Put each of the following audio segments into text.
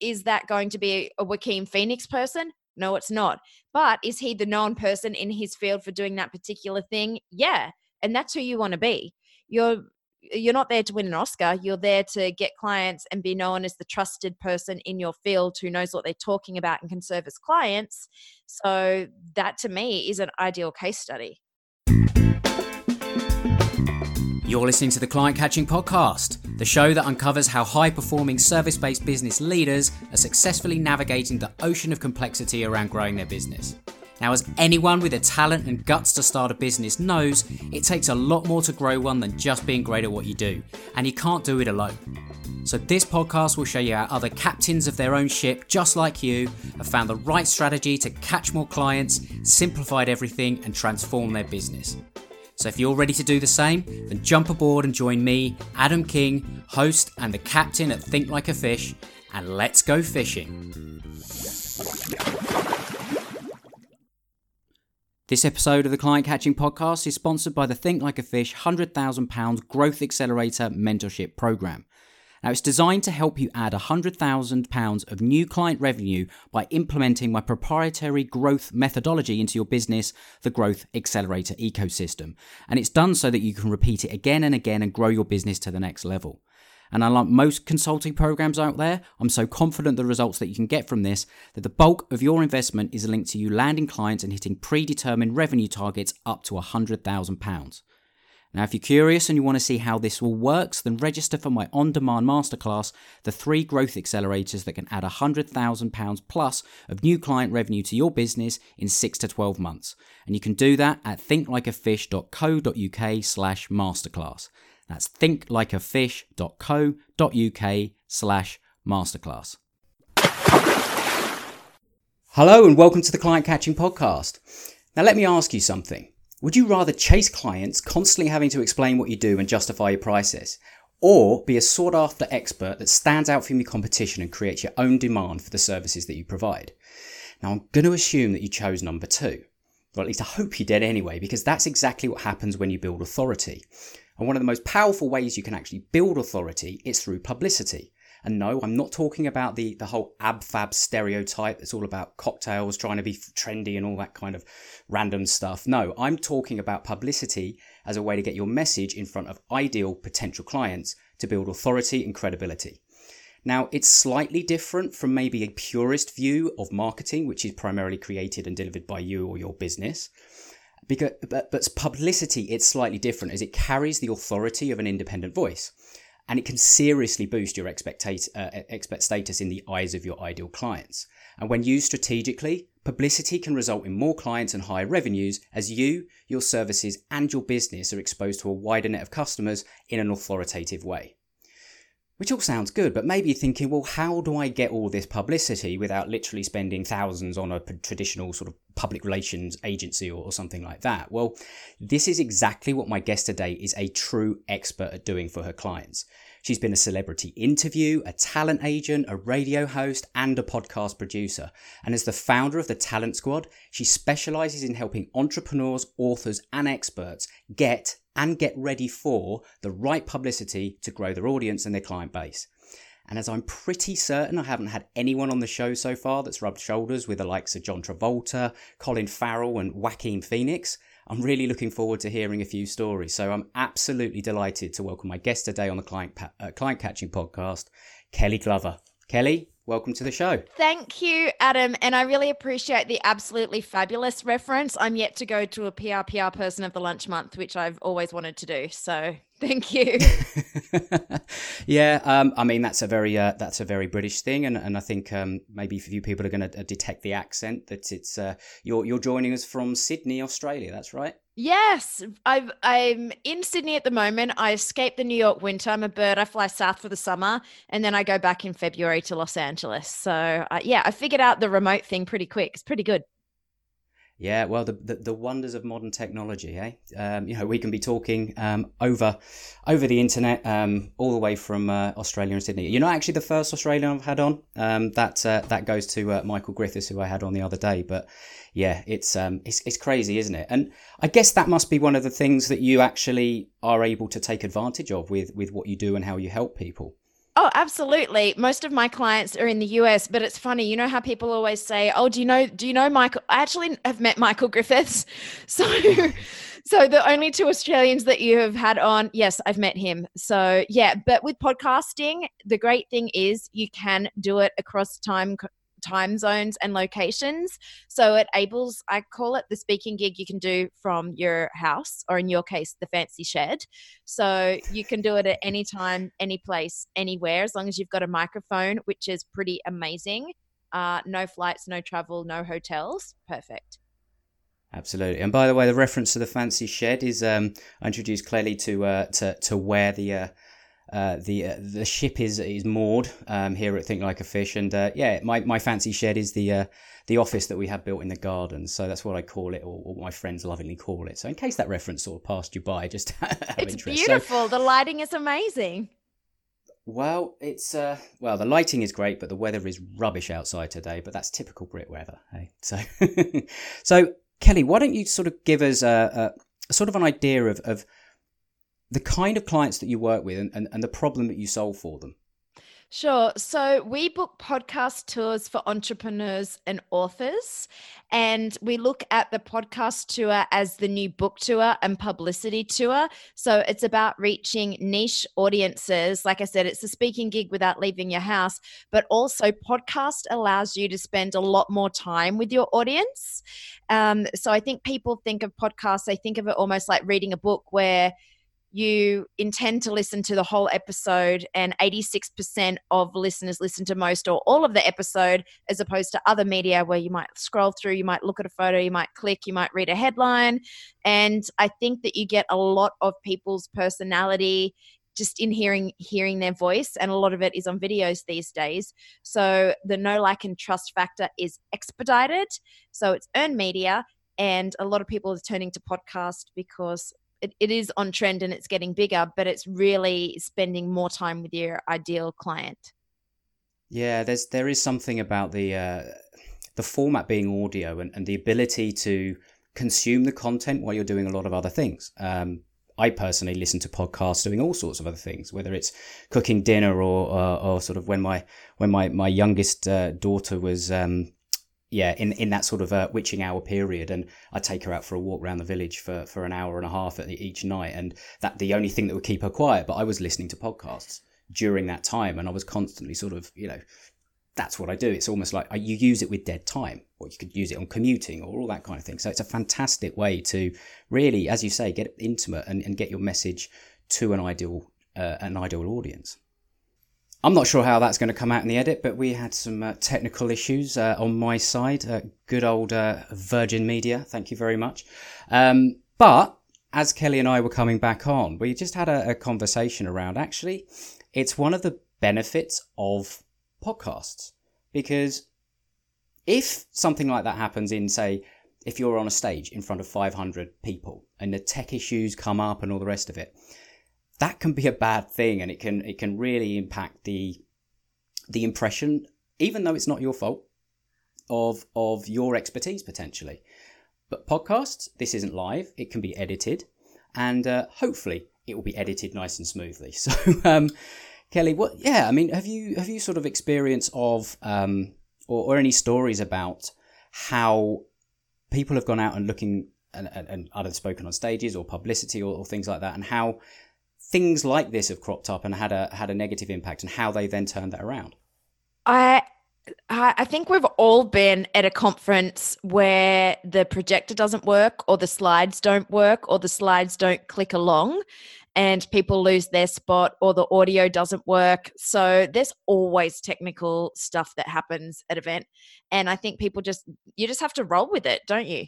is that going to be a Joaquin Phoenix person? No, it's not. But is he the known person in his field for doing that particular thing? Yeah. And that's who you want to be. You're you're not there to win an Oscar. You're there to get clients and be known as the trusted person in your field who knows what they're talking about and can serve as clients. So that to me is an ideal case study. You're listening to the Client Catching Podcast, the show that uncovers how high performing service based business leaders are successfully navigating the ocean of complexity around growing their business. Now, as anyone with the talent and guts to start a business knows, it takes a lot more to grow one than just being great at what you do, and you can't do it alone. So, this podcast will show you how other captains of their own ship, just like you, have found the right strategy to catch more clients, simplified everything, and transform their business. So if you're ready to do the same, then jump aboard and join me, Adam King, host and the captain at Think Like a Fish, and let's go fishing. This episode of the Client Catching Podcast is sponsored by the Think Like a Fish £100,000 Growth Accelerator Mentorship Program. Now, it's designed to help you add £100,000 of new client revenue by implementing my proprietary growth methodology into your business, the Growth Accelerator ecosystem. And it's done so that you can repeat it again and again and grow your business to the next level. And unlike most consulting programs out there, I'm so confident the results that you can get from this that the bulk of your investment is linked to you landing clients and hitting predetermined revenue targets up to £100,000. Now, if you're curious and you want to see how this all works, then register for my on demand masterclass, The Three Growth Accelerators That Can Add £100,000 plus of new client revenue to your business in 6 to 12 months. And you can do that at thinklikeafish.co.uk slash masterclass. That's thinklikeafish.co.uk slash masterclass. Hello and welcome to the Client Catching Podcast. Now, let me ask you something. Would you rather chase clients, constantly having to explain what you do and justify your prices? Or be a sought after expert that stands out from your competition and creates your own demand for the services that you provide? Now, I'm going to assume that you chose number two. Or at least I hope you did anyway, because that's exactly what happens when you build authority. And one of the most powerful ways you can actually build authority is through publicity. And no, I'm not talking about the, the whole ab fab stereotype that's all about cocktails trying to be trendy and all that kind of random stuff. No, I'm talking about publicity as a way to get your message in front of ideal potential clients to build authority and credibility. Now, it's slightly different from maybe a purist view of marketing, which is primarily created and delivered by you or your business. Because, but, but publicity, it's slightly different as it carries the authority of an independent voice and it can seriously boost your expectate, uh, expect status in the eyes of your ideal clients. And when used strategically, publicity can result in more clients and higher revenues as you, your services, and your business are exposed to a wider net of customers in an authoritative way. Which all sounds good, but maybe you're thinking, well, how do I get all this publicity without literally spending thousands on a traditional sort of public relations agency or, or, something like that? Well, this is exactly what my guest today is a true expert at doing for her clients. She's been a celebrity interview, a talent agent, a radio host, and a podcast producer. And as the founder of the Talent Squad, she specializes in helping entrepreneurs, authors, and experts get and get ready for the right publicity to grow their audience and their client base. And as I'm pretty certain I haven't had anyone on the show so far that's rubbed shoulders with the likes of John Travolta, Colin Farrell, and Joaquin Phoenix, I'm really looking forward to hearing a few stories. So I'm absolutely delighted to welcome my guest today on the Client, uh, Client Catching podcast, Kelly Glover. Kelly, welcome to the show. Thank you, Adam. And I really appreciate the absolutely fabulous reference. I'm yet to go to a PRPR person of the lunch month, which I've always wanted to do. So thank you. yeah, um, I mean that's a very uh, that's a very British thing, and, and I think um, maybe a few people are going to uh, detect the accent that it's uh, you're you're joining us from Sydney, Australia. That's right. Yes, i am in Sydney at the moment. I escaped the New York winter. I'm a bird. I fly south for the summer, and then I go back in February to Los Angeles. So uh, yeah, I figured out the remote thing pretty quick. It's pretty good. Yeah, well, the, the, the wonders of modern technology, eh? Um, you know, we can be talking um, over over the internet, um, all the way from uh, Australia and Sydney. You're not actually the first Australian I've had on. Um, that uh, that goes to uh, Michael Griffiths, who I had on the other day. But yeah, it's um, it's it's crazy, isn't it? And I guess that must be one of the things that you actually are able to take advantage of with with what you do and how you help people. Oh, absolutely. Most of my clients are in the US, but it's funny. You know how people always say, "Oh, do you know? Do you know Michael?" I actually have met Michael Griffiths, so. so the only two Australians that you have had on, yes, I've met him. So yeah, but with podcasting, the great thing is you can do it across time time zones and locations. So it enables, I call it the speaking gig you can do from your house, or in your case, the fancy shed. So you can do it at any time, any place, anywhere, as long as you've got a microphone, which is pretty amazing. Uh, no flights, no travel, no hotels. Perfect. Absolutely. And by the way, the reference to the fancy shed is um, I introduced Kelly to uh, to to where the uh, uh, the uh, the ship is is moored um, here at Think Like a Fish, and uh, yeah, my, my fancy shed is the uh, the office that we have built in the garden. So that's what I call it, or, or my friends lovingly call it. So in case that reference sort of passed you by, just it's interest. beautiful. So, the lighting is amazing. Well, it's uh, well, the lighting is great, but the weather is rubbish outside today. But that's typical Brit weather, hey. So, so Kelly, why don't you sort of give us a, a sort of an idea of of the kind of clients that you work with and, and, and the problem that you solve for them. Sure. So we book podcast tours for entrepreneurs and authors. And we look at the podcast tour as the new book tour and publicity tour. So it's about reaching niche audiences. Like I said, it's a speaking gig without leaving your house, but also podcast allows you to spend a lot more time with your audience. Um, so I think people think of podcasts, they think of it almost like reading a book where you intend to listen to the whole episode and 86% of listeners listen to most or all of the episode as opposed to other media where you might scroll through you might look at a photo you might click you might read a headline. And i think that you get a lot of people's personality just in hearing hearing their voice and a lot of it is on videos these days. So the know like and trust factor is expedited. So it's earned media and a lot of people are turning to podcast because it, it is on trend and it's getting bigger, but it's really spending more time with your ideal client. Yeah, there's there is something about the uh, the format being audio and, and the ability to consume the content while you're doing a lot of other things. Um, I personally listen to podcasts doing all sorts of other things, whether it's cooking dinner or or, or sort of when my when my my youngest uh, daughter was um, yeah, in, in that sort of uh, witching hour period, and I take her out for a walk around the village for, for an hour and a half each night, and that the only thing that would keep her quiet. But I was listening to podcasts during that time, and I was constantly sort of you know, that's what I do. It's almost like you use it with dead time, or you could use it on commuting or all that kind of thing. So it's a fantastic way to really, as you say, get intimate and, and get your message to an ideal uh, an ideal audience. I'm not sure how that's going to come out in the edit, but we had some uh, technical issues uh, on my side. Uh, good old uh, Virgin Media, thank you very much. Um, but as Kelly and I were coming back on, we just had a, a conversation around actually, it's one of the benefits of podcasts because if something like that happens in, say, if you're on a stage in front of 500 people and the tech issues come up and all the rest of it, that can be a bad thing and it can it can really impact the the impression even though it's not your fault of of your expertise potentially. But podcasts this isn't live it can be edited and uh, hopefully it will be edited nice and smoothly. So um, kelly what yeah i mean have you have you sort of experience of um, or, or any stories about how people have gone out and looking and, and, and either spoken on stages or publicity or, or things like that and how things like this have cropped up and had a had a negative impact and how they then turned that around i I think we've all been at a conference where the projector doesn't work, or the slides don't work, or the slides don't click along, and people lose their spot, or the audio doesn't work. So there's always technical stuff that happens at event, and I think people just you just have to roll with it, don't you?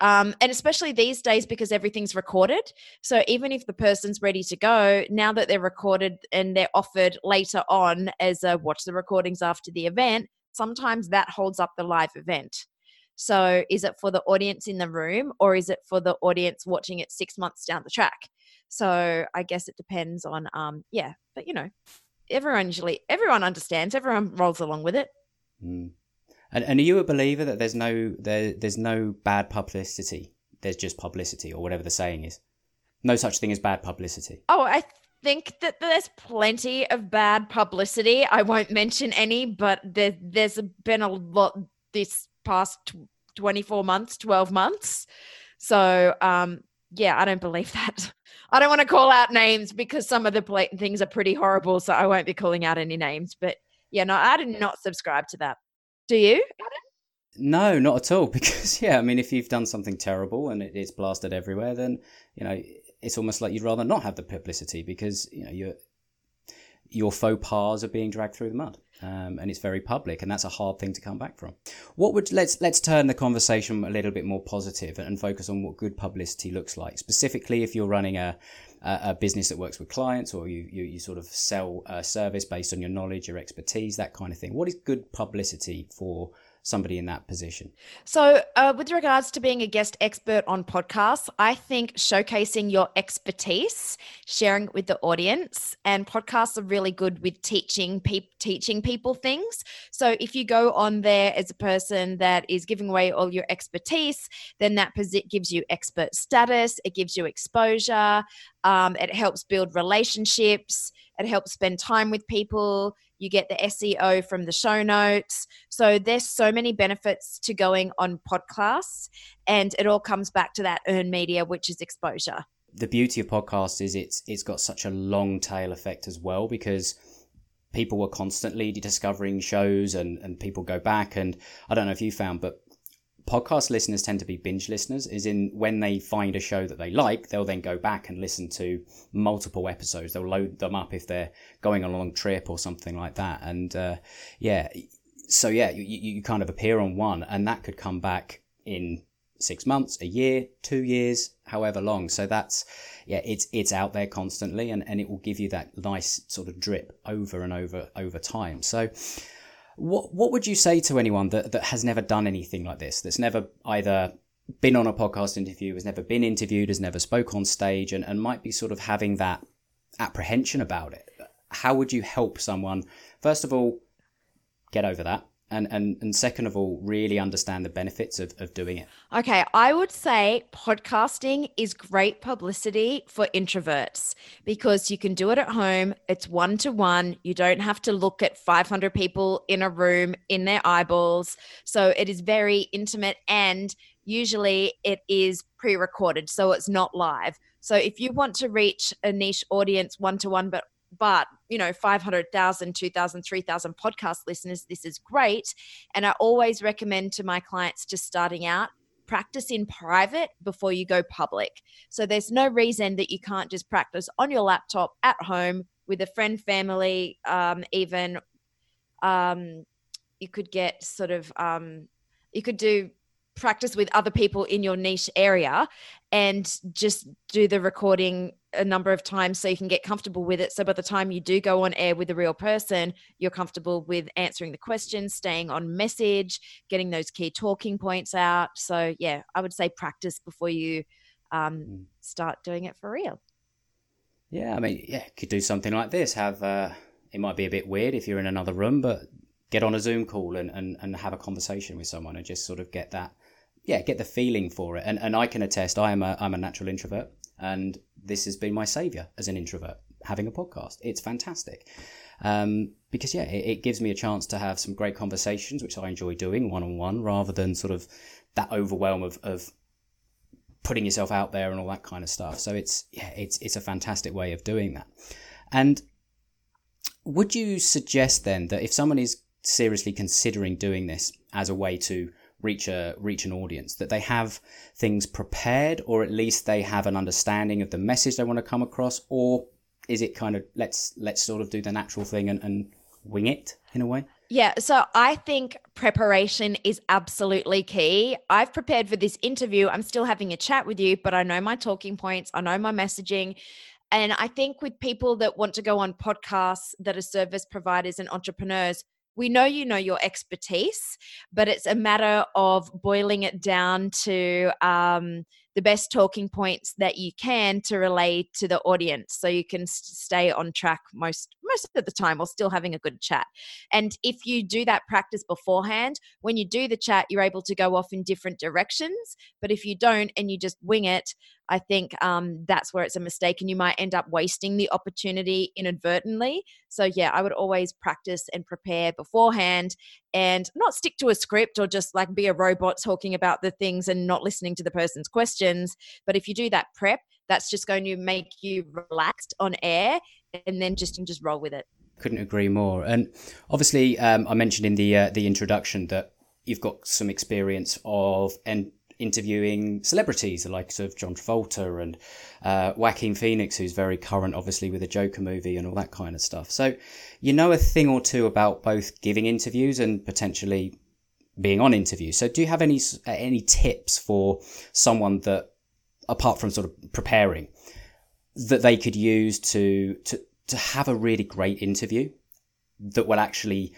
Um, and especially these days because everything's recorded. So even if the person's ready to go, now that they're recorded and they're offered later on as a watch the recordings after the event, sometimes that holds up the live event. So is it for the audience in the room or is it for the audience watching it six months down the track? So I guess it depends on, um, yeah, but you know, everyone usually, everyone understands, everyone rolls along with it. Mm. And, and are you a believer that there's no there, there's no bad publicity? There's just publicity, or whatever the saying is. No such thing as bad publicity. Oh, I think that there's plenty of bad publicity. I won't mention any, but there, there's been a lot this past 24 months, 12 months. So, um, yeah, I don't believe that. I don't want to call out names because some of the blatant things are pretty horrible. So I won't be calling out any names. But yeah, no, I did not subscribe to that. Do you, No, not at all. Because yeah, I mean, if you've done something terrible and it's blasted everywhere, then you know it's almost like you'd rather not have the publicity because you know your your faux pas are being dragged through the mud, um, and it's very public, and that's a hard thing to come back from. What would let's let's turn the conversation a little bit more positive and focus on what good publicity looks like. Specifically, if you're running a a business that works with clients, or you, you, you sort of sell a service based on your knowledge, your expertise, that kind of thing. What is good publicity for somebody in that position? So, uh, with regards to being a guest expert on podcasts, I think showcasing your expertise, sharing it with the audience, and podcasts are really good with teaching people teaching people things. So, if you go on there as a person that is giving away all your expertise, then that gives you expert status. It gives you exposure. Um, it helps build relationships. It helps spend time with people you get the SEO from the show notes. So there's so many benefits to going on podcasts, and it all comes back to that earn media, which is exposure. The beauty of podcasts is it's it's got such a long tail effect as well because people were constantly discovering shows and, and people go back and I don't know if you found, but podcast listeners tend to be binge listeners is in when they find a show that they like they'll then go back and listen to multiple episodes. They'll load them up if they're going on a long trip or something like that. And uh, yeah so yeah you, you kind of appear on one and that could come back in six months a year two years however long. So that's yeah it's it's out there constantly and, and it will give you that nice sort of drip over and over over time. So what what would you say to anyone that, that has never done anything like this? That's never either been on a podcast interview, has never been interviewed, has never spoke on stage, and, and might be sort of having that apprehension about it. How would you help someone, first of all, get over that? And and and second of all really understand the benefits of, of doing it. Okay i would say podcasting is great publicity for introverts because you can do it at home it's one to one you don't have to look at 500 people in a room in their eyeballs so it is very intimate and usually it is pre-recorded so it's not live. So if you want to reach a niche audience one to one but but you know 500,000 2,000 3,000 podcast listeners this is great. And I always recommend to my clients just starting out practice in private before you go public. So there's no reason that you can't just practice on your laptop at home with a friend family um, even um, you could get sort of um, you could do practice with other people in your niche area and just do the recording a number of times so you can get comfortable with it. So by the time you do go on air with a real person, you're comfortable with answering the questions, staying on message, getting those key talking points out. So yeah, I would say practice before you um, mm. start doing it for real. Yeah, I mean, yeah, could do something like this. Have uh, it might be a bit weird if you're in another room, but get on a Zoom call and, and, and have a conversation with someone and just sort of get that, yeah, get the feeling for it. And and I can attest, I am a I'm a natural introvert, and this has been my savior as an introvert having a podcast. It's fantastic. Um, because yeah, it, it, gives me a chance to have some great conversations, which I enjoy doing one on one, rather than sort of that overwhelm of, of putting yourself out there and all that kind of stuff. So it's yeah, it's it's a fantastic way of doing that. And would you suggest then that if someone is seriously considering doing this as a way to reach a reach an audience that they have things prepared or at least they have an understanding of the message they want to come across or is it kind of let's let's sort of do the natural thing and, and wing it in a way yeah, so I think preparation is absolutely key. I've prepared for this interview. I'm still having a chat with you, but I know my talking points, I know my messaging. And I think with people that want to go on podcasts that are service providers and entrepreneurs, we know you know your expertise, but it's a matter of boiling it down to um, the best talking points that you can to relay to the audience so you can stay on track most most of the time or still having a good chat. And if you do that practice beforehand, when you do the chat, you're able to go off in different directions. But if you don't and you just wing it, I think um, that's where it's a mistake and you might end up wasting the opportunity inadvertently. So, yeah, I would always practice and prepare beforehand and not stick to a script or just like be a robot talking about the things and not listening to the person's questions. But if you do that prep, that's just going to make you relaxed on air and then just and just roll with it. Couldn't agree more. And obviously, um, I mentioned in the uh, the introduction that you've got some experience of and interviewing celebrities, the likes of John Travolta and uh, Joaquin Phoenix, who's very current, obviously, with the Joker movie and all that kind of stuff. So you know a thing or two about both giving interviews and potentially being on interviews. So do you have any any tips for someone that, apart from sort of preparing, that they could use to to to have a really great interview that will actually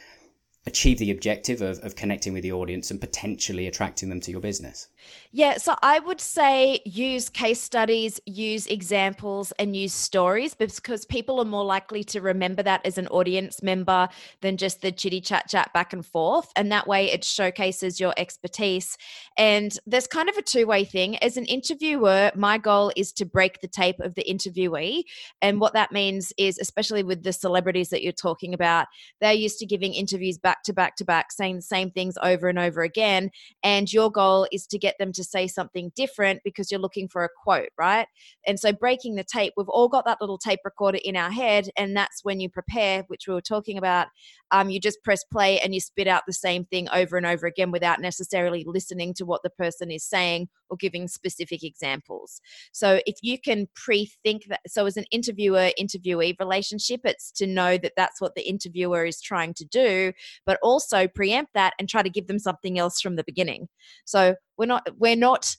achieve the objective of, of connecting with the audience and potentially attracting them to your business? Yeah, so I would say use case studies, use examples, and use stories because people are more likely to remember that as an audience member than just the chitty chat chat back and forth. And that way it showcases your expertise. And there's kind of a two way thing. As an interviewer, my goal is to break the tape of the interviewee. And what that means is, especially with the celebrities that you're talking about, they're used to giving interviews back to back to back, saying the same things over and over again. And your goal is to get them to say something different because you're looking for a quote, right? And so breaking the tape, we've all got that little tape recorder in our head, and that's when you prepare, which we were talking about. Um, you just press play and you spit out the same thing over and over again without necessarily listening to what the person is saying or giving specific examples. So if you can pre-think that, so as an interviewer interviewee relationship, it's to know that that's what the interviewer is trying to do, but also preempt that and try to give them something else from the beginning. So we're not we're not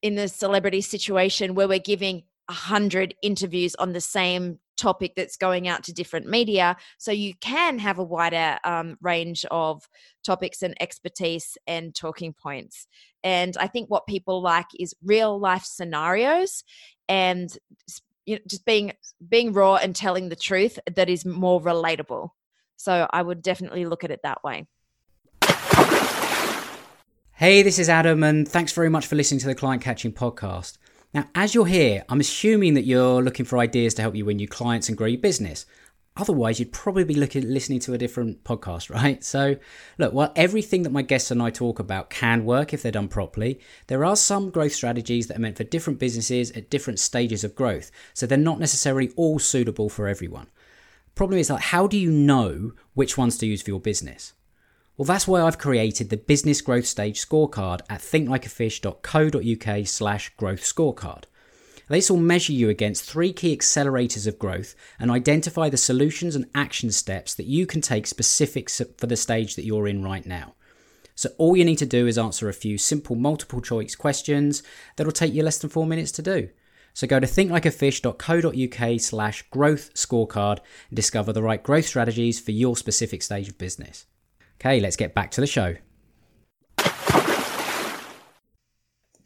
in the celebrity situation where we're giving a hundred interviews on the same topic that's going out to different media. So you can have a wider um, range of topics and expertise and talking points. And I think what people like is real life scenarios and you know, just being being raw and telling the truth that is more relatable. So I would definitely look at it that way. Hey, this is Adam, and thanks very much for listening to the Client Catching Podcast. Now, as you're here, I'm assuming that you're looking for ideas to help you win new clients and grow your business. Otherwise, you'd probably be looking listening to a different podcast, right? So, look, while everything that my guests and I talk about can work if they're done properly, there are some growth strategies that are meant for different businesses at different stages of growth. So they're not necessarily all suitable for everyone. Problem is like how do you know which ones to use for your business? Well, that's why I've created the Business Growth Stage Scorecard at thinklikeafish.co.uk slash growth scorecard. This will measure you against three key accelerators of growth and identify the solutions and action steps that you can take specific for the stage that you're in right now. So all you need to do is answer a few simple multiple choice questions that'll take you less than four minutes to do. So go to thinklikeafish.co.uk slash growth scorecard and discover the right growth strategies for your specific stage of business. Okay, let's get back to the show.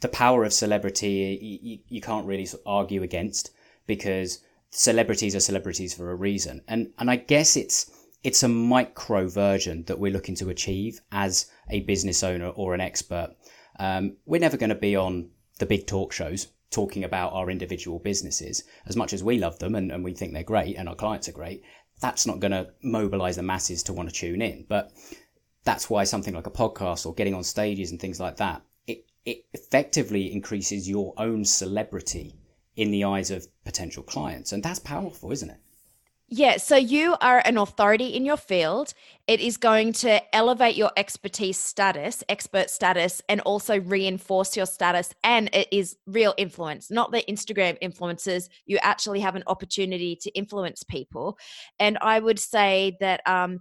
The power of celebrity, you, you can't really argue against because celebrities are celebrities for a reason. And, and I guess it's, it's a micro version that we're looking to achieve as a business owner or an expert. Um, we're never going to be on the big talk shows talking about our individual businesses as much as we love them and, and we think they're great and our clients are great. That's not going to mobilize the masses to want to tune in. But that's why something like a podcast or getting on stages and things like that, it, it effectively increases your own celebrity in the eyes of potential clients. And that's powerful, isn't it? Yeah, so you are an authority in your field. It is going to elevate your expertise status, expert status, and also reinforce your status. And it is real influence, not the Instagram influencers. You actually have an opportunity to influence people. And I would say that um,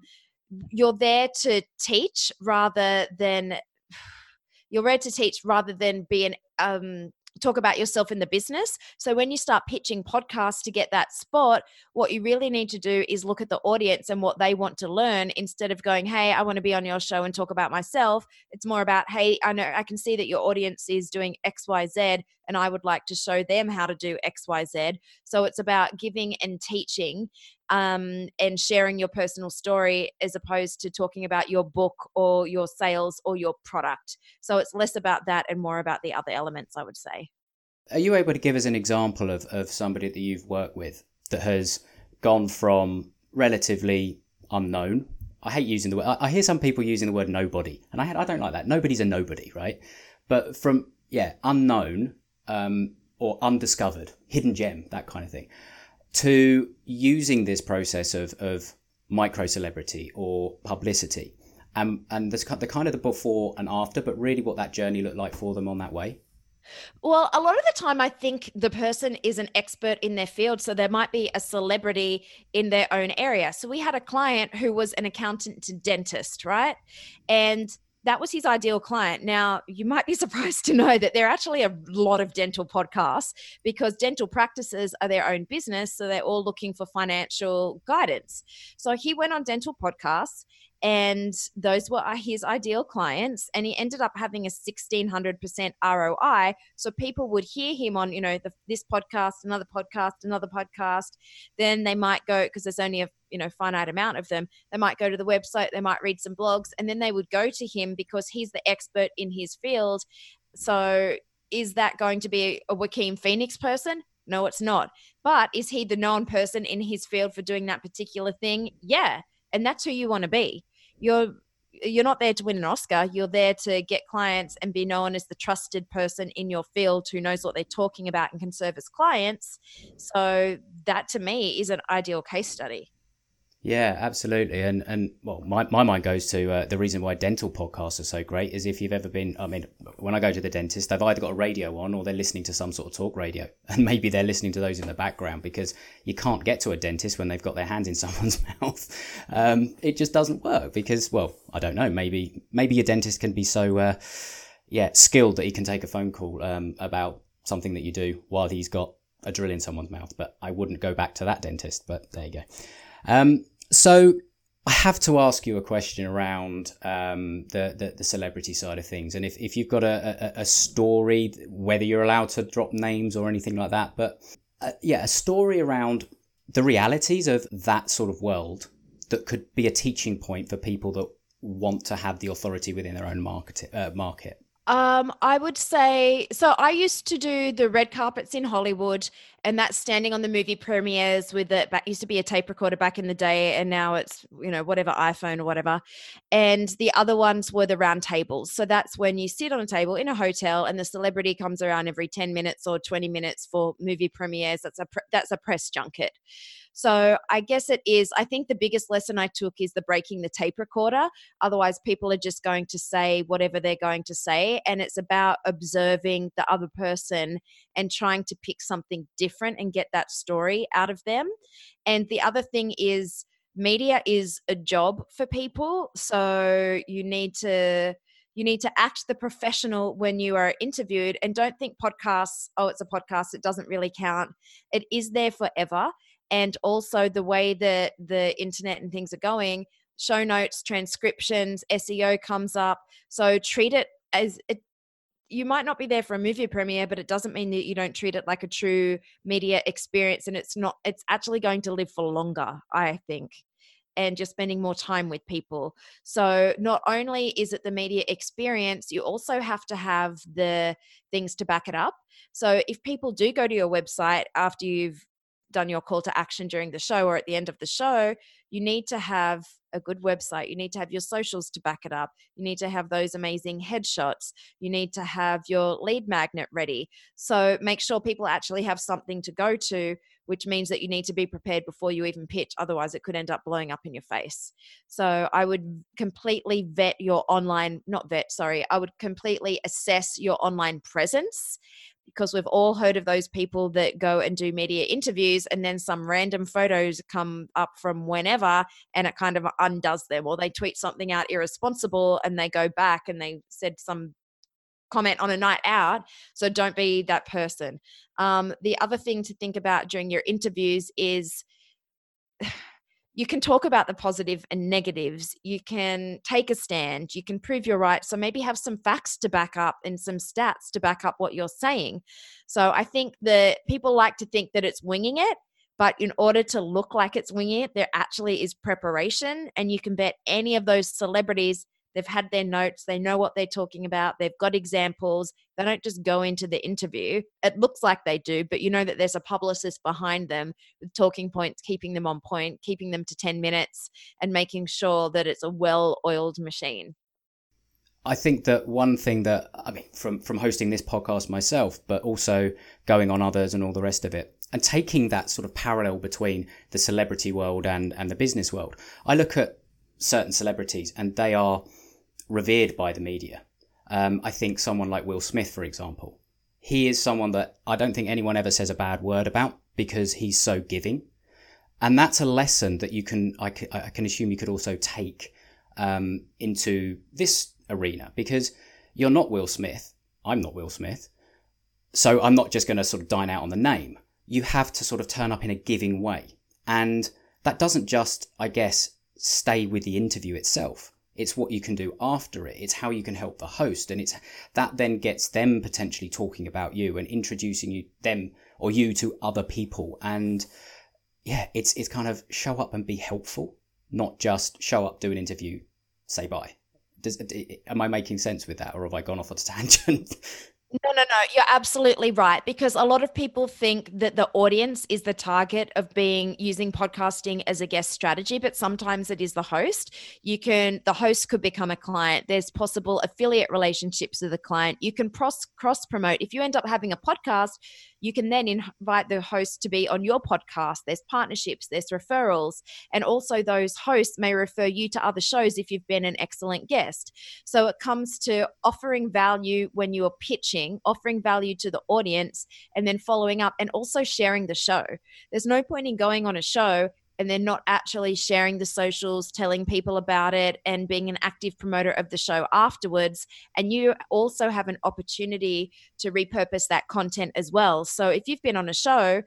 you're there to teach rather than you're there to teach rather than be an um, talk about yourself in the business. So when you start pitching podcasts to get that spot, what you really need to do is look at the audience and what they want to learn instead of going, "Hey, I want to be on your show and talk about myself." It's more about, "Hey, I know I can see that your audience is doing XYZ and I would like to show them how to do XYZ." So it's about giving and teaching um, and sharing your personal story as opposed to talking about your book or your sales or your product. So it's less about that and more about the other elements, I would say. Are you able to give us an example of, of somebody that you've worked with that has gone from relatively unknown? I hate using the word. I hear some people using the word nobody, and I I don't like that. Nobody's a nobody, right? But from yeah, unknown um, or undiscovered, hidden gem, that kind of thing, to using this process of of micro celebrity or publicity, um, and there's the kind of the before and after, but really what that journey looked like for them on that way. Well, a lot of the time, I think the person is an expert in their field. So there might be a celebrity in their own area. So we had a client who was an accountant to dentist, right? And that was his ideal client. Now, you might be surprised to know that there are actually a lot of dental podcasts because dental practices are their own business. So they're all looking for financial guidance. So he went on dental podcasts and those were uh, his ideal clients and he ended up having a 1600% roi so people would hear him on you know the, this podcast another podcast another podcast then they might go because there's only a you know finite amount of them they might go to the website they might read some blogs and then they would go to him because he's the expert in his field so is that going to be a Joaquin Phoenix person? No, it's not. But is he the known person in his field for doing that particular thing? Yeah. And that's who you want to be you're you're not there to win an Oscar. You're there to get clients and be known as the trusted person in your field who knows what they're talking about and can serve as clients. So that to me is an ideal case study. Yeah, absolutely. And and well, my, my mind goes to uh, the reason why dental podcasts are so great is if you've ever been, I mean, when I go to the dentist, they've either got a radio on or they're listening to some sort of talk radio. And maybe they're listening to those in the background because you can't get to a dentist when they've got their hands in someone's mouth. Um, it just doesn't work because, well, I don't know. Maybe maybe your dentist can be so, uh, yeah, skilled that he can take a phone call um, about something that you do while he's got a drill in someone's mouth. But I wouldn't go back to that dentist. But there you go. Um, so I have to ask you a question around um, the, the, the celebrity side of things, and if, if you've got a, a, a, story, whether you're allowed to drop names or anything like that, but uh, yeah, a story around the realities of that sort of world that could be a teaching point for people that want to have the authority within their own market. Uh, market. Um, I would say so. I used to do the red carpets in Hollywood, and that's standing on the movie premieres with it. That used to be a tape recorder back in the day, and now it's you know whatever iPhone or whatever. And the other ones were the round tables. So that's when you sit on a table in a hotel, and the celebrity comes around every ten minutes or twenty minutes for movie premieres. That's a that's a press junket. So I guess it is. I think the biggest lesson I took is the breaking the tape recorder. Otherwise, people are just going to say whatever they're going to say. And it's about observing the other person and trying to pick something different and get that story out of them. And the other thing is, media is a job for people. So you need to you need to act the professional when you are interviewed and don't think podcasts oh it's a podcast it doesn't really count it is there forever and also the way that the internet and things are going show notes transcriptions seo comes up so treat it as it you might not be there for a movie premiere but it doesn't mean that you don't treat it like a true media experience and it's not it's actually going to live for longer i think and just spending more time with people. So, not only is it the media experience, you also have to have the things to back it up. So, if people do go to your website after you've done your call to action during the show or at the end of the show, you need to have a good website. You need to have your socials to back it up. You need to have those amazing headshots. You need to have your lead magnet ready. So make sure people actually have something to go to, which means that you need to be prepared before you even pitch. Otherwise, it could end up blowing up in your face. So I would completely vet your online, not vet, sorry, I would completely assess your online presence because we've all heard of those people that go and do media interviews and then some random photos come up from whenever and it kind of undoes them or they tweet something out irresponsible and they go back and they said some comment on a night out so don't be that person. Um, the other thing to think about during your interviews is you can talk about the positive and negatives. You can take a stand. You can prove you're right. So maybe have some facts to back up and some stats to back up what you're saying. So I think that people like to think that it's winging it. But in order to look like it's winging it, there actually is preparation. And you can bet any of those celebrities They've had their notes, they know what they're talking about, they've got examples. They don't just go into the interview. It looks like they do, but you know that there's a publicist behind them with talking points, keeping them on point, keeping them to 10 minutes, and making sure that it's a well oiled machine. I think that one thing that I mean from from hosting this podcast myself, but also going on others and all the rest of it, and taking that sort of parallel between the celebrity world and and the business world. I look at certain celebrities and they are revered by the media. Um, I think someone like Will Smith, for example, he is someone that I don't think anyone ever says a bad word about because he's so giving. And that's a lesson that you can, I can, I can assume you could also take um, into this arena because you're not Will Smith. I'm not Will Smith. So I'm not just going to sort of dine out on the name. You have to sort of turn up in a giving way. And that doesn't just, I guess, stay with the interview itself. It's what you can do after it. It's how you can help the host. And it's that then gets them potentially talking about you and introducing you, them or you to other people. And yeah, it's, it's kind of show up and be helpful, not just show up, do an interview, say bye. Does, am I making sense with that or have I gone off on a tangent? No, no, no. You're absolutely right. Because a lot of people think that the audience is the target of being using podcasting as a guest strategy, but sometimes it is the host. You can, the host could become a client. There's possible affiliate relationships with the client. You can cross cross promote. If you end up having a podcast, you can then invite the host to be on your podcast. There's partnerships, there's referrals, and also those hosts may refer you to other shows if you've been an excellent guest. So it comes to offering value when you are pitching, offering value to the audience, and then following up and also sharing the show. There's no point in going on a show and they're not actually sharing the socials, telling people about it, and being an active promoter of the show afterwards. And you also have an opportunity to repurpose that content as well. So if you've been on a show,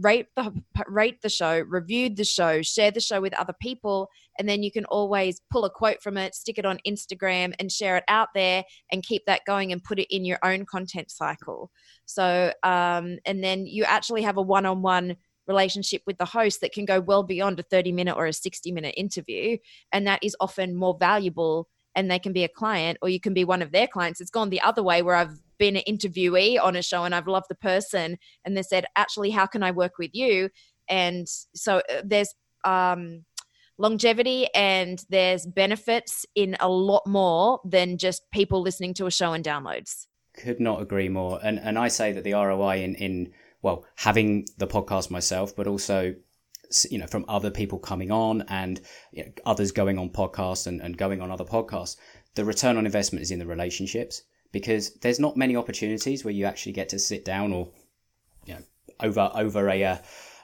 rate the rate the show, review the show, share the show with other people, and then you can always pull a quote from it, stick it on Instagram, and share it out there, and keep that going and put it in your own content cycle. So, um, and then you actually have a one-on-one relationship with the host that can go well beyond a 30 minute or a 60 minute interview. And that is often more valuable and they can be a client or you can be one of their clients. It's gone the other way where I've been an interviewee on a show and I've loved the person and they said, actually, how can I work with you? And so uh, there's um, longevity and there's benefits in a lot more than just people listening to a show and downloads. Could not agree more. And and I say that the ROI in in well, having the podcast myself, but also you know from other people coming on and you know, others going on podcasts and, and going on other podcasts the return on investment is in the relationships because there's not many opportunities where you actually get to sit down or you know over over a uh,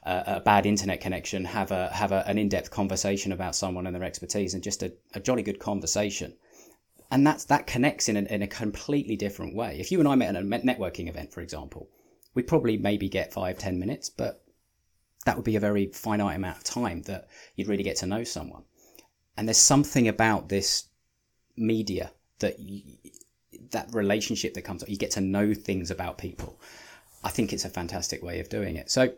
a bad internet connection have a have a, an in-depth conversation about someone and their expertise and just a, a jolly good conversation. And that's that connects in a, in a completely different way. If you and i met at a networking event for example we'd probably maybe get five, ten minutes, but that would be a very finite amount of time that you'd really get to know someone. And there's something about this media that you, that relationship that comes up, you get to know things about people. I think it's a fantastic way of doing it. So,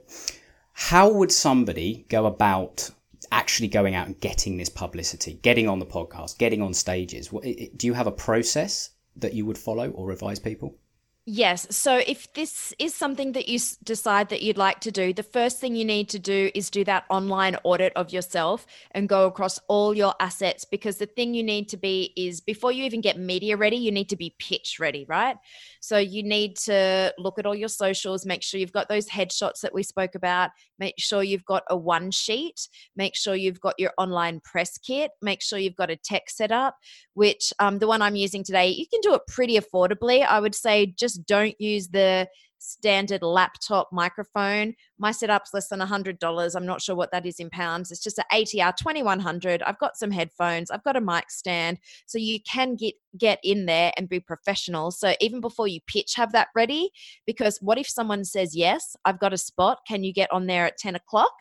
how would somebody go about actually going out and getting this publicity, getting on the podcast, getting on stages? Do you have a process that you would follow or advise people? Yes. So if this is something that you decide that you'd like to do, the first thing you need to do is do that online audit of yourself and go across all your assets because the thing you need to be is before you even get media ready, you need to be pitch ready, right? So you need to look at all your socials, make sure you've got those headshots that we spoke about, make sure you've got a one sheet, make sure you've got your online press kit, make sure you've got a tech setup, which um, the one I'm using today, you can do it pretty affordably. I would say just don't use the standard laptop microphone. My setup's less than $100. I'm not sure what that is in pounds. It's just an ATR 2100. I've got some headphones, I've got a mic stand. So you can get get in there and be professional. So even before you pitch, have that ready. Because what if someone says, Yes, I've got a spot. Can you get on there at 10 o'clock?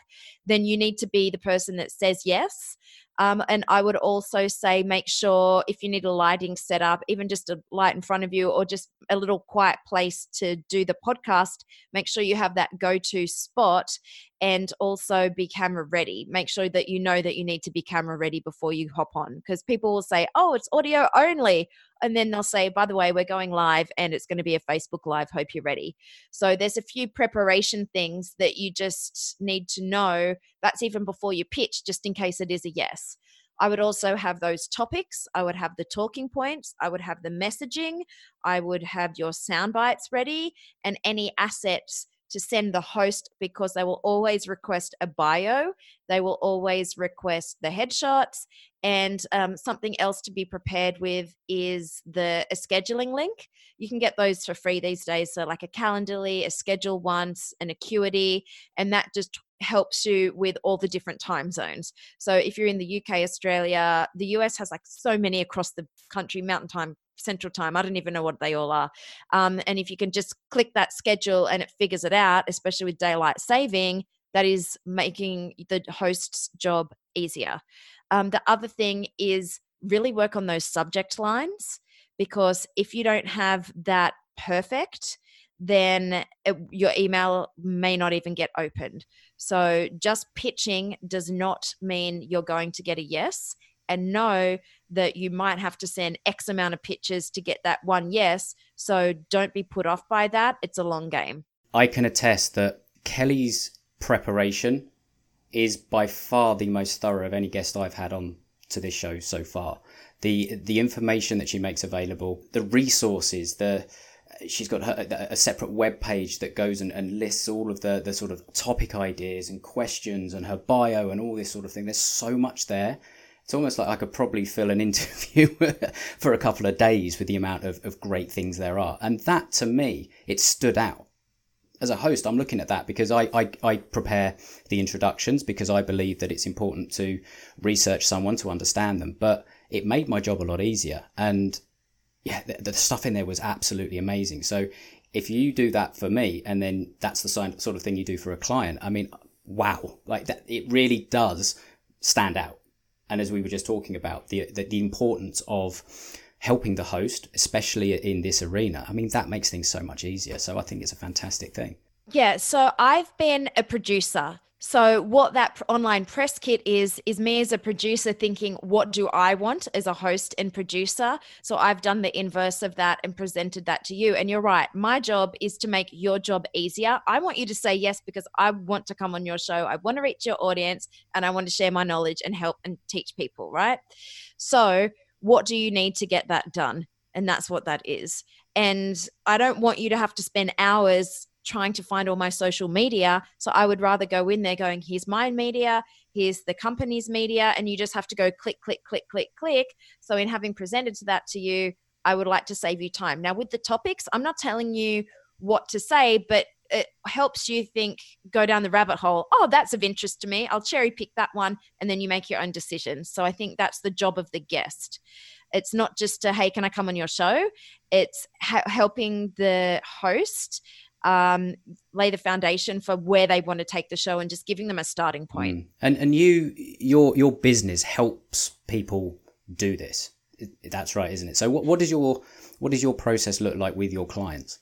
Then you need to be the person that says yes. Um, and I would also say make sure if you need a lighting setup, even just a light in front of you or just a little quiet place to do the podcast, make sure you have that go to spot and also be camera ready. Make sure that you know that you need to be camera ready before you hop on because people will say, oh, it's audio only. And then they'll say, by the way, we're going live and it's going to be a Facebook Live. Hope you're ready. So there's a few preparation things that you just need to know. That's even before you pitch, just in case it is a yes. I would also have those topics. I would have the talking points. I would have the messaging. I would have your sound bites ready and any assets to send the host because they will always request a bio, they will always request the headshots, and um, something else to be prepared with is the a scheduling link. You can get those for free these days, so like a Calendly, a Schedule Once, an Acuity, and that just helps you with all the different time zones. So if you're in the UK, Australia, the US has like so many across the country, Mountain Time, Central Time. I don't even know what they all are. Um, and if you can just click that schedule and it figures it out, especially with daylight saving, that is making the host's job easier. Um, the other thing is really work on those subject lines because if you don't have that perfect, then it, your email may not even get opened. So just pitching does not mean you're going to get a yes. And know that you might have to send X amount of pitches to get that one yes. So don't be put off by that. It's a long game. I can attest that Kelly's preparation is by far the most thorough of any guest I've had on to this show so far. The the information that she makes available, the resources, the she's got her, a separate web page that goes and, and lists all of the, the sort of topic ideas and questions and her bio and all this sort of thing. There's so much there it's almost like I could probably fill an interview for a couple of days with the amount of, of great things there are. And that to me, it stood out. As a host, I'm looking at that because I, I, I prepare the introductions because I believe that it's important to research someone to understand them. But it made my job a lot easier. And yeah, the, the stuff in there was absolutely amazing. So if you do that for me and then that's the sort of thing you do for a client, I mean, wow, like that, it really does stand out and as we were just talking about the, the, the importance of helping the host, especially in this arena. I mean, that makes things so much easier. So I think it's a fantastic thing. Yeah. So I've been a producer so what that online press kit is is me as a producer thinking what do I want as a host and producer? So I've done the inverse of that and presented that to you and you're right. My job is to make your job easier. I want you to say yes because I want to come on your show. I want to reach your audience and I want to share my knowledge and help and teach people, right? So what do you need to get that done? And that's what that is. And I don't want you to have to spend hours trying to find all my social media. So I would rather go in there going, here's my media, here's the company's media, and you just have to go click, click, click, click, click. So in having presented to that to you, I would like to save you time. Now, with the topics, I'm not telling you what to say, but it helps you think, go down the rabbit hole. Oh, that's of interest to me. I'll cherry pick that one. And then you make your own decisions. So I think that's the job of the guest. It's not just to, hey, can I come on your show? It's ha- helping the host um, lay the foundation for where they want to take the show and just giving them a starting point. Mm. And and you your your business helps people do this. That's right, isn't it? So what what does your what does your process look like with your clients?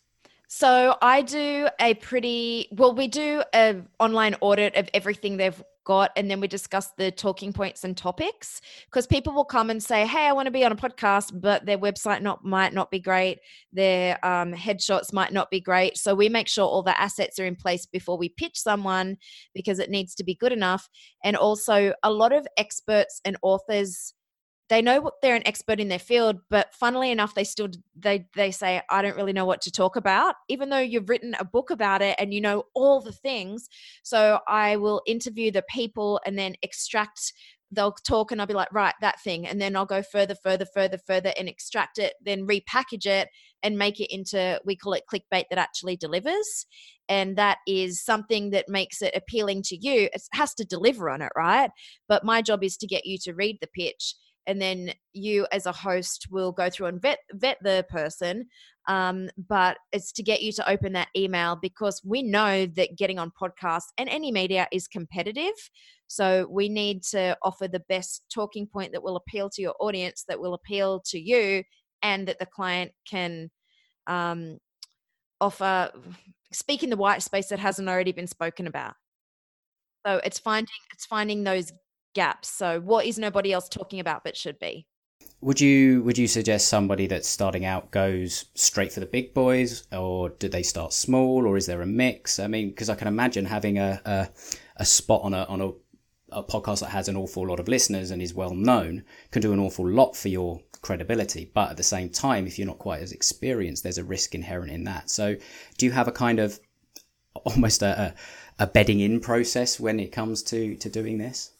So I do a pretty well. We do an online audit of everything they've got and then we discuss the talking points and topics. Because people will come and say hey i want to be on a podcast but their website not might not be great. Their um, headshots might not be great. So we make sure all the assets are in place before we pitch someone because it needs to be good enough. And also a lot of experts and authors they know what they're an expert in their field but funnily enough they still they they say i don't really know what to talk about even though you've written a book about it and you know all the things so i will interview the people and then extract they'll talk and I'll be like, right, that thing. And then I'll go further, further, further, further and extract it, then repackage it and make it into, we call it clickbait that actually delivers. And that is something that makes it appealing to you. It has to deliver on it, right? But my job is to get you to read the pitch and then you as a host will go through and vet vet the person um, but it's to get you to open that email because we know that getting on podcasts and any media is competitive. So we need to offer the best talking point that will appeal to your audience that will appeal to you and that the client can um, offer speak in the white space that hasn't already been spoken about. So it's finding it's finding those gaps. So what is nobody else talking about but should be? Would you would you suggest somebody that's starting out goes straight for the big boys, or do they start small, or is there a mix? I mean, because I can imagine having a, a, a spot on a on a, a podcast that has an awful lot of listeners and is well known can do an awful lot for your credibility. But at the same time, if you're not quite as experienced, there's a risk inherent in that. So, do you have a kind of almost a, a bedding in process when it comes to to doing this?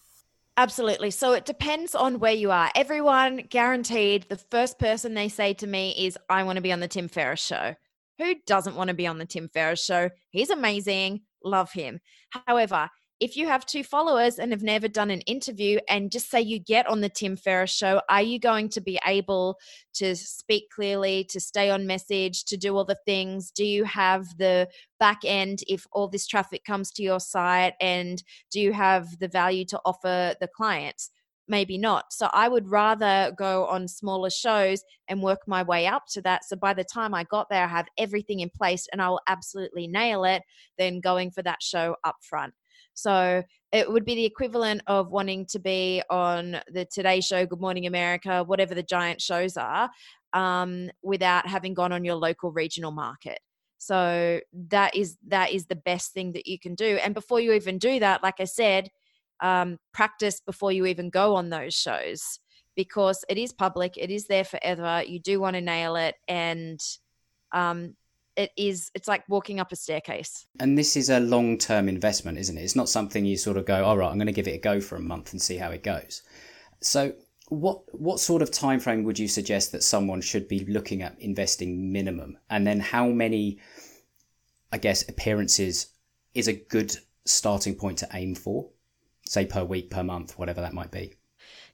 Absolutely. So it depends on where you are. Everyone guaranteed the first person they say to me is, I want to be on the Tim Ferriss show. Who doesn't want to be on the Tim Ferriss show? He's amazing. Love him. However, if you have two followers and have never done an interview and just say you get on the Tim Ferriss show, are you going to be able to speak clearly, to stay on message, to do all the things? Do you have the back end if all this traffic comes to your site? And do you have the value to offer the clients? Maybe not. So I would rather go on smaller shows and work my way up to that. So by the time I got there, I have everything in place and I will absolutely nail it than going for that show up front. So it would be the equivalent of wanting to be on the Today Show, Good Morning America, whatever the giant shows are, um, without having gone on your local regional market. So that is that is the best thing that you can do. And before you even do that, like I said, um, practice before you even go on those shows because it is public, it is there forever. You do want to nail it, and um, it is it's like walking up a staircase. And this is a long-term investment isn't it? It's not something you sort of go all right i'm going to give it a go for a month and see how it goes. So what what sort of time frame would you suggest that someone should be looking at investing minimum? And then how many i guess appearances is a good starting point to aim for? Say per week per month whatever that might be.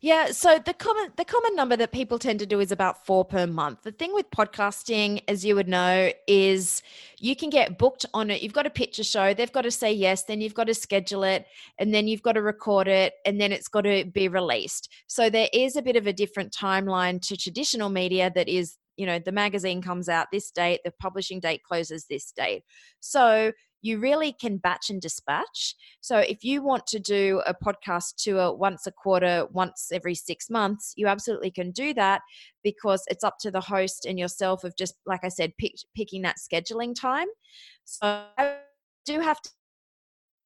Yeah, so the common the common number that people tend to do is about 4 per month. The thing with podcasting as you would know is you can get booked on it. You've got to pitch a show, they've got to say yes, then you've got to schedule it, and then you've got to record it, and then it's got to be released. So there is a bit of a different timeline to traditional media that is you know the magazine comes out this date the publishing date closes this date so you really can batch and dispatch. So if you want to do a podcast tour once a quarter, once every six months, you absolutely can do that because it's up to the host and yourself of just, like I said, pick, picking that scheduling time. So I do have to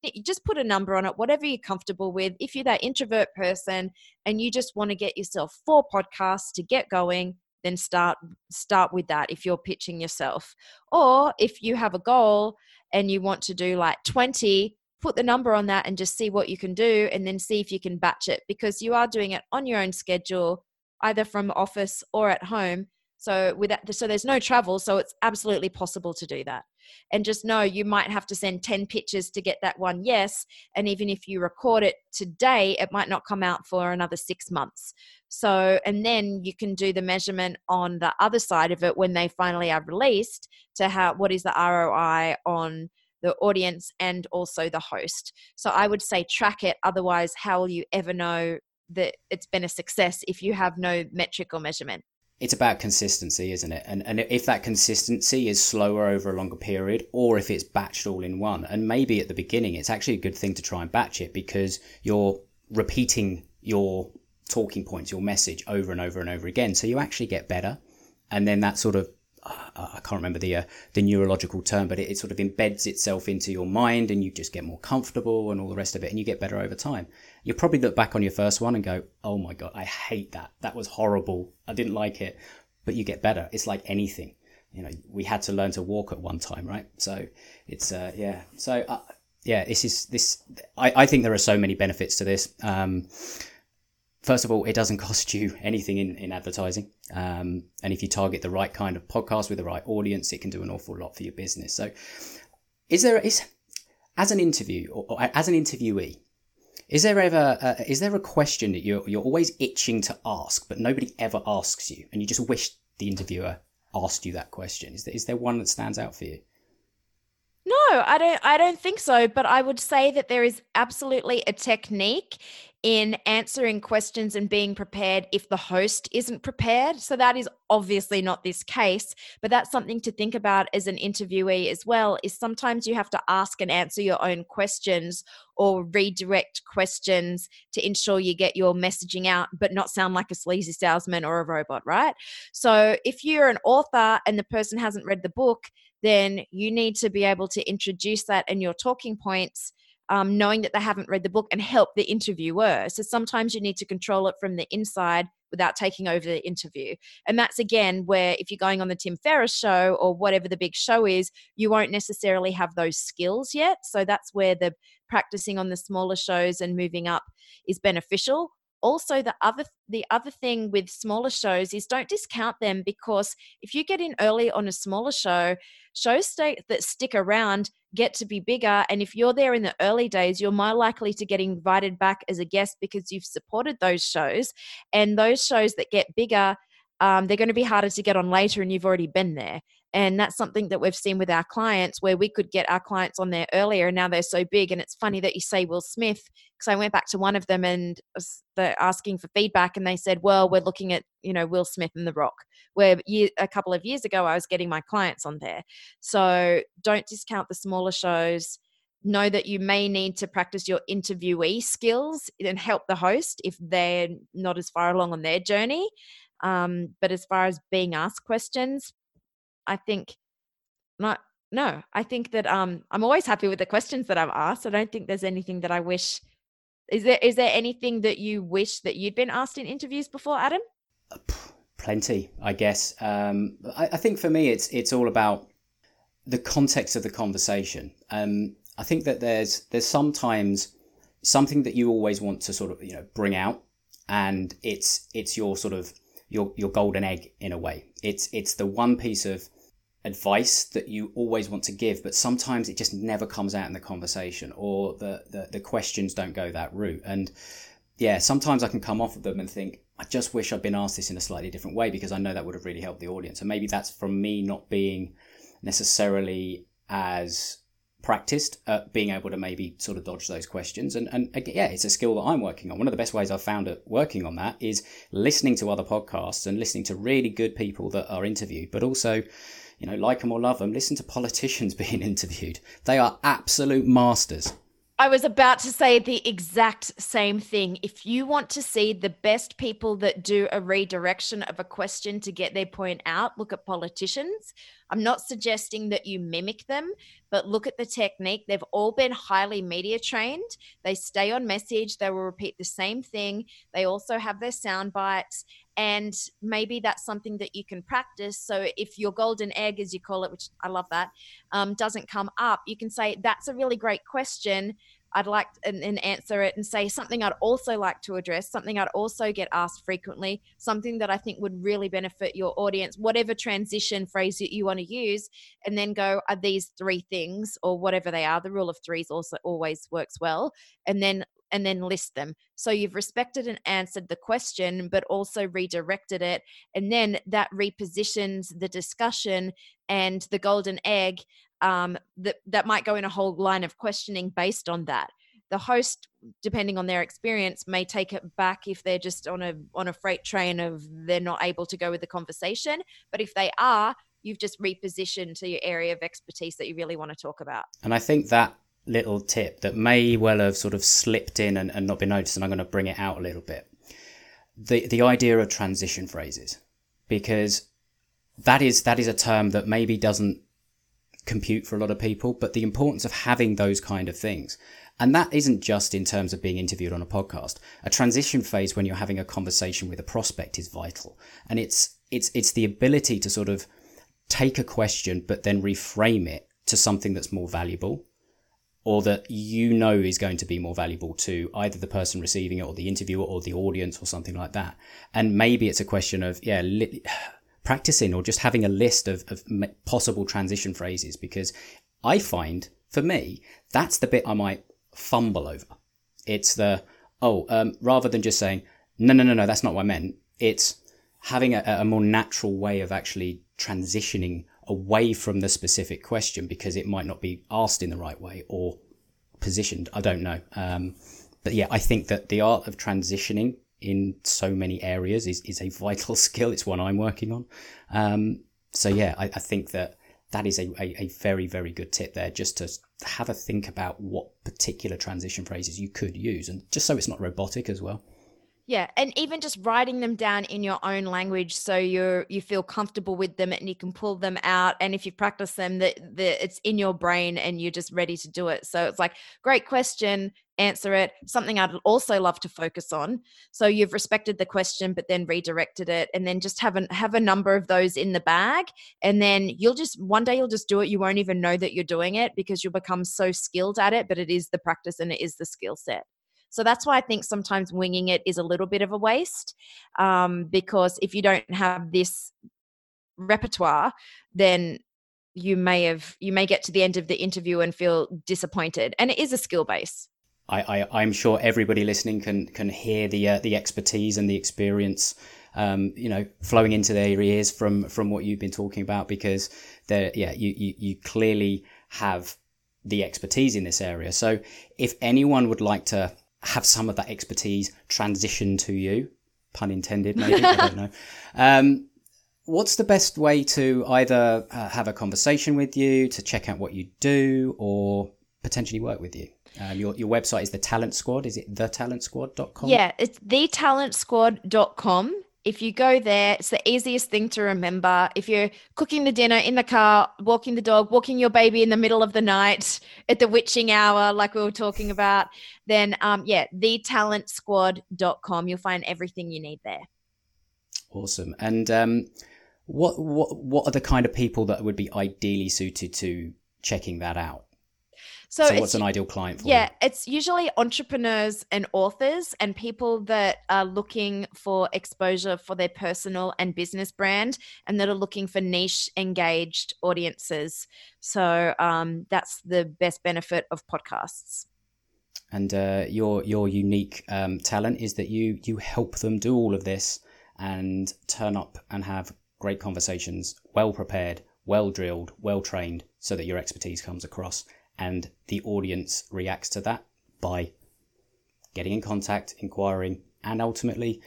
you just put a number on it, whatever you're comfortable with. If you're that introvert person and you just want to get yourself four podcasts to get going, then start start with that if you're pitching yourself. Or if you have a goal and you want to do like 20 put the number on that and just see what you can do and then see if you can batch it because you are doing it on your own schedule either from office or at home. So with that so there's no travel so it's absolutely possible to do that and just know you might have to send 10 pictures to get that one yes and even if you record it today it might not come out for another 6 months so and then you can do the measurement on the other side of it when they finally are released to how what is the ROI on the audience and also the host. So I would say track it otherwise how will you ever know that it's been a success if you have no metric or measurement? It's about consistency, isn't it? And and if that consistency is slower over a longer period, or if it's batched all in one, and maybe at the beginning it's actually a good thing to try and batch it because you're repeating your talking points, your message over and over and over again, so you actually get better, and then that sort of I can't remember the uh, the neurological term, but it, it, sort of embeds itself into your mind, and you just get more comfortable and all the rest of it, and you get better over time. You'll probably look back on your first one and go, "Oh my god, I hate that. That was horrible. I didn't like it." But you get better. It's like anything. You know, we had to learn to walk at one time, right? So it's uh, yeah. So uh, yeah, this is this. I, I think there are so many benefits to this. Um, first of all, it doesn't cost you anything in, in advertising. Um, and if you target the right kind of podcast with the right audience, it can do an awful lot for your business. So, is there is as an interview or, or as an interviewee, is there ever uh, is there a question that you're you're always itching to ask, but nobody ever asks you, and you just wish the interviewer asked you that question? Is there is there one that stands out for you? No, I don't I don't think so, but I would say that there is absolutely a technique in answering questions and being prepared if the host isn't prepared. So that is obviously not this case, but that's something to think about as an interviewee as well is sometimes you have to ask and answer your own questions or redirect questions to ensure you get your messaging out but not sound like a sleazy salesman or a robot, right? So if you're an author and the person hasn't read the book, then you need to be able to introduce that in your talking points um, knowing that they haven't read the book and help the interviewer. So sometimes you need to control it from the inside without taking over the interview. And that's again where if you're going on the Tim Ferriss show or whatever the big show is, you won't necessarily have those skills yet. So that's where the practicing on the smaller shows and moving up is beneficial also the other the other thing with smaller shows is don't discount them because if you get in early on a smaller show shows that stick around get to be bigger and if you're there in the early days you're more likely to get invited back as a guest because you've supported those shows and those shows that get bigger um, they're going to be harder to get on later and you've already been there and that's something that we've seen with our clients where we could get our clients on there earlier and now they're so big. And it's funny that you say Will Smith because I went back to one of them and they're asking for feedback and they said, well, we're looking at, you know, Will Smith and The Rock, where a couple of years ago I was getting my clients on there. So don't discount the smaller shows. Know that you may need to practice your interviewee skills and help the host if they're not as far along on their journey. Um, but as far as being asked questions, I think not no i think that um i'm always happy with the questions that i've asked i don't think there's anything that i wish is there is there anything that you wish that you'd been asked in interviews before adam? Uh, plenty i guess um I, I, think for me it's it's all about the context of the conversation um i think that there's there's sometimes something that you always want to sort of you know bring out and it's it's your sort of your your golden egg in a way it's it's the one piece of advice that you always want to give, but sometimes it just never comes out in the conversation or the, the, the questions don't go that route. And yeah, sometimes I can come off of them and think, I just wish I'd been asked this in a slightly different way because I know that would have really helped the audience. And maybe that's from me not being necessarily as practiced at being able to maybe sort of dodge those questions. And, and yeah, it's a skill that I'm working on. One of the best ways I've found at working on that is listening to other podcasts and listening to really good people that are interviewed, but also you know, like them or love them, listen to politicians being interviewed. They are absolute masters. I was about to say the exact same thing. If you want to see the best people that do a redirection of a question to get their point out, look at politicians. I'm not suggesting that you mimic them, but look at the technique. They've all been highly media trained. They stay on message, they will repeat the same thing. They also have their sound bites and maybe that's something that you can practice. So if your golden egg as you call it which i love that um, doesn't come up you can say that's a really great question. I'd like and, and, answer it and say something i'd also like to address something i'd also get asked frequently something that i think would really benefit your audience whatever transition phrase that you want to use and then go are these three things or whatever they are the rule of threes also always works well and then and then list them. So you've respected and answered the question, but also redirected it. And then that repositions the discussion and the golden egg um, that, that might go in a whole line of questioning based on that. The host, depending on their experience, may take it back if they're just on a on a freight train of they're not able to go with the conversation. But if they are, you've just repositioned to your area of expertise that you really want to talk about. And I think that little tip that may well have sort of slipped in and, and not been noticed, and I'm going to bring it out a little bit. The the idea of transition phrases, because that is that is a term that maybe doesn't compute for a lot of people, but the importance of having those kind of things. And that isn't just in terms of being interviewed on a podcast. A transition phase when you're having a conversation with a prospect is vital. And it's it's it's the ability to sort of take a question but then reframe it to something that's more valuable or that you know is going to be more valuable to either the person receiving it or the interviewer or the audience or something like that. And maybe it's a question of, yeah, li- practicing or just having a list of, of possible transition phrases because I find for me, that's the bit I might fumble over. It's the, oh, um, rather than just saying, no, no, no, no, that's not what I meant. It's having a, a more natural way of actually transitioning away from the specific question because it might not be asked in the right way or positioned. I don't know. Um, but yeah, I think that the art of transitioning in so many areas is, is a vital skill. It's one I'm working on. Um, so yeah, I, I, think that that is a, a, a, very, very good tip there just to have a think about what particular transition phrases you could use and just so it's not robotic as well. Yeah, and even just writing them down in your own language so you're you feel comfortable with them and you can pull them out and if you practice them that the, it's in your brain and you're just ready to do it. So it's like great question, answer it. Something I'd also love to focus on. So you've respected the question but then redirected it and then just have a have a number of those in the bag and then you'll just one day you'll just do it you won't even know that you're doing it because you'll become so skilled at it but it is the practice and it is the skill set. So that's why I think sometimes winging it is a little bit of a waste um, because if you don't have this repertoire, then you may have you may get to the end of the interview and feel disappointed. And it is a skill base. I, I am sure everybody listening can can hear the uh, the expertise and the experience. Um, you know, flowing into their ears from from what you've been talking about, because there, yeah, you, you you clearly have the expertise in this area. So, if anyone would like to have some of that expertise transition to you, pun intended, maybe, I don't know. Um, what's the best way to either uh, have a conversation with you, to check out what you do, or potentially work with you? Um, your, your website is the Talent Squad. Is it thetalentsquad.com? Yeah, it's thetalentsquad.com if you go there, it's the easiest thing to remember. If you're cooking the dinner in the car, walking the dog, walking your baby in the middle of the night at the witching hour, like we were talking about, then um, yeah, thetalentsquad.com. You'll find everything you need there. Awesome. And um, what what what are the kind of people that would be ideally suited to checking that out? So, so what's an ideal client for yeah, you? it's usually entrepreneurs and authors and people that are looking for exposure for their personal and business brand and that are looking for niche engaged audiences. So um, that's the best benefit of podcasts. And uh, your your unique um, talent is that you you help them do all of this and turn up and have great conversations, well prepared, well drilled, well trained, so that your expertise comes across and the audience reacts to that by getting in contact, inquiring, and ultimately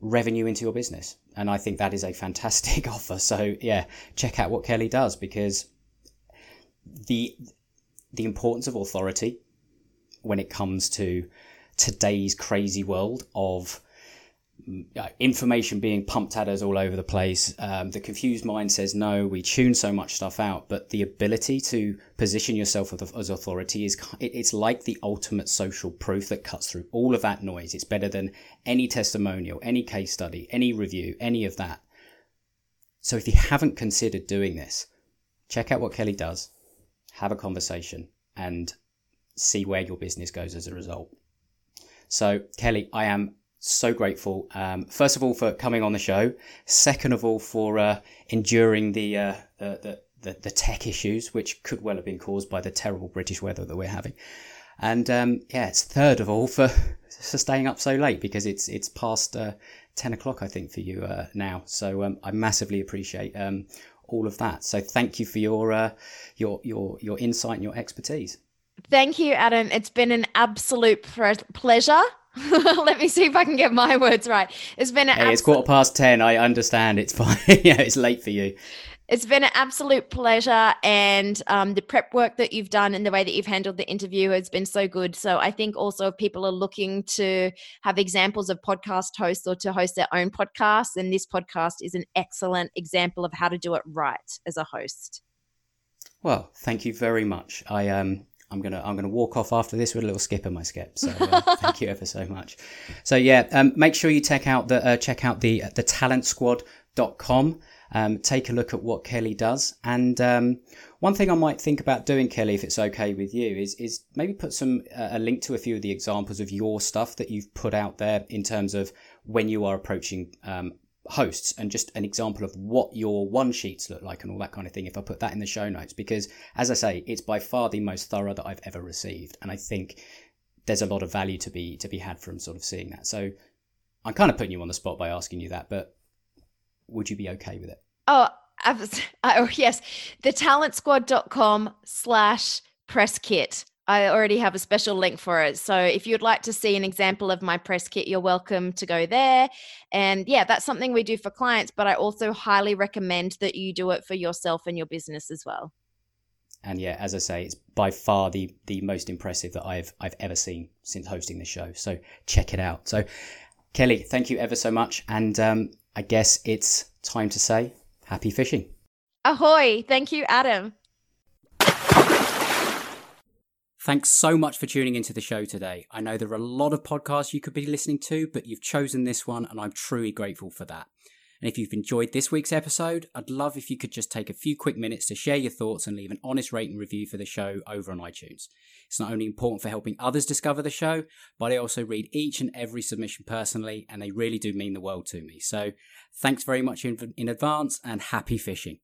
revenue into your business. And I think that is a fantastic offer. So yeah, check out what Kelly does because the the importance of authority when it comes to today's crazy world of information being pumped at us all over the place. Um, the confused mind says no. We tune so much stuff out, but the ability to position yourself as authority is it's like the ultimate social proof that cuts through all of that noise. It's better than any testimonial, any case study, any review, any of that. So if you haven't considered doing this, check out what Kelly does, have a conversation, and see where your business goes as a result. So, Kelly, I am so grateful. Um, first of all, for coming on the show. Second of all, for uh, enduring the, uh, the, the, the tech issues, which could well have been caused by the terrible British weather that we're having. And um, yeah, it's third of all for, for staying up so late because it's it's past uh, ten o'clock, I think, for you uh, now. So um, I massively appreciate um, all of that. So thank you for your uh, your your your insight and your expertise. Thank you, Adam. It's been an absolute pleasure Let me see if I can get my words right. It's been hey, absolute- it's quarter past ten. I understand. It's fine. yeah, it's late for you. It's been an absolute pleasure, and um, the prep work that you've done and the way that you've handled the interview has been so good. So I think also if people are looking to have examples of podcast hosts or to host their own podcast, then this podcast is an excellent example of how to do it right as a host. Well, thank you very much. I um I'm gonna I'm gonna walk off after this with a little skip in my skip. So uh, thank you ever so much. So yeah, um, make sure you check out the uh, check out the the talentsquad.com. um, take a look at what Kelly does. And um, one thing I might think about doing, Kelly, if it's okay with you, is is maybe put some uh, a link to a few of the examples of your stuff that you've put out there in terms of when you are approaching um, hosts and just an example of what your one sheets look like and all that kind of thing if I put that in the show notes because as I say it's by far the most thorough that I've ever received and I think there's a lot of value to be to be had from sort of seeing that. So I'm kind of putting you on the spot by asking you that but would you be okay with it? Oh I was, oh yes. The talentsquad.com slash press kit I already have a special link for it. So if you'd like to see an example of my press kit, you're welcome to go there. And yeah, that's something we do for clients, but I also highly recommend that you do it for yourself and your business as well. And yeah, as I say, it's by far the the most impressive that I've I've ever seen since hosting the show. So check it out. So Kelly, thank you ever so much. And um, I guess it's time to say happy fishing. Ahoy! Thank you, Adam. Thanks so much for tuning into the show today. I know there are a lot of podcasts you could be listening to, but you've chosen this one, and I'm truly grateful for that. And if you've enjoyed this week's episode, I'd love if you could just take a few quick minutes to share your thoughts and leave an honest rating review for the show over on iTunes. It's not only important for helping others discover the show, but I also read each and every submission personally, and they really do mean the world to me. So thanks very much in, in advance and happy fishing.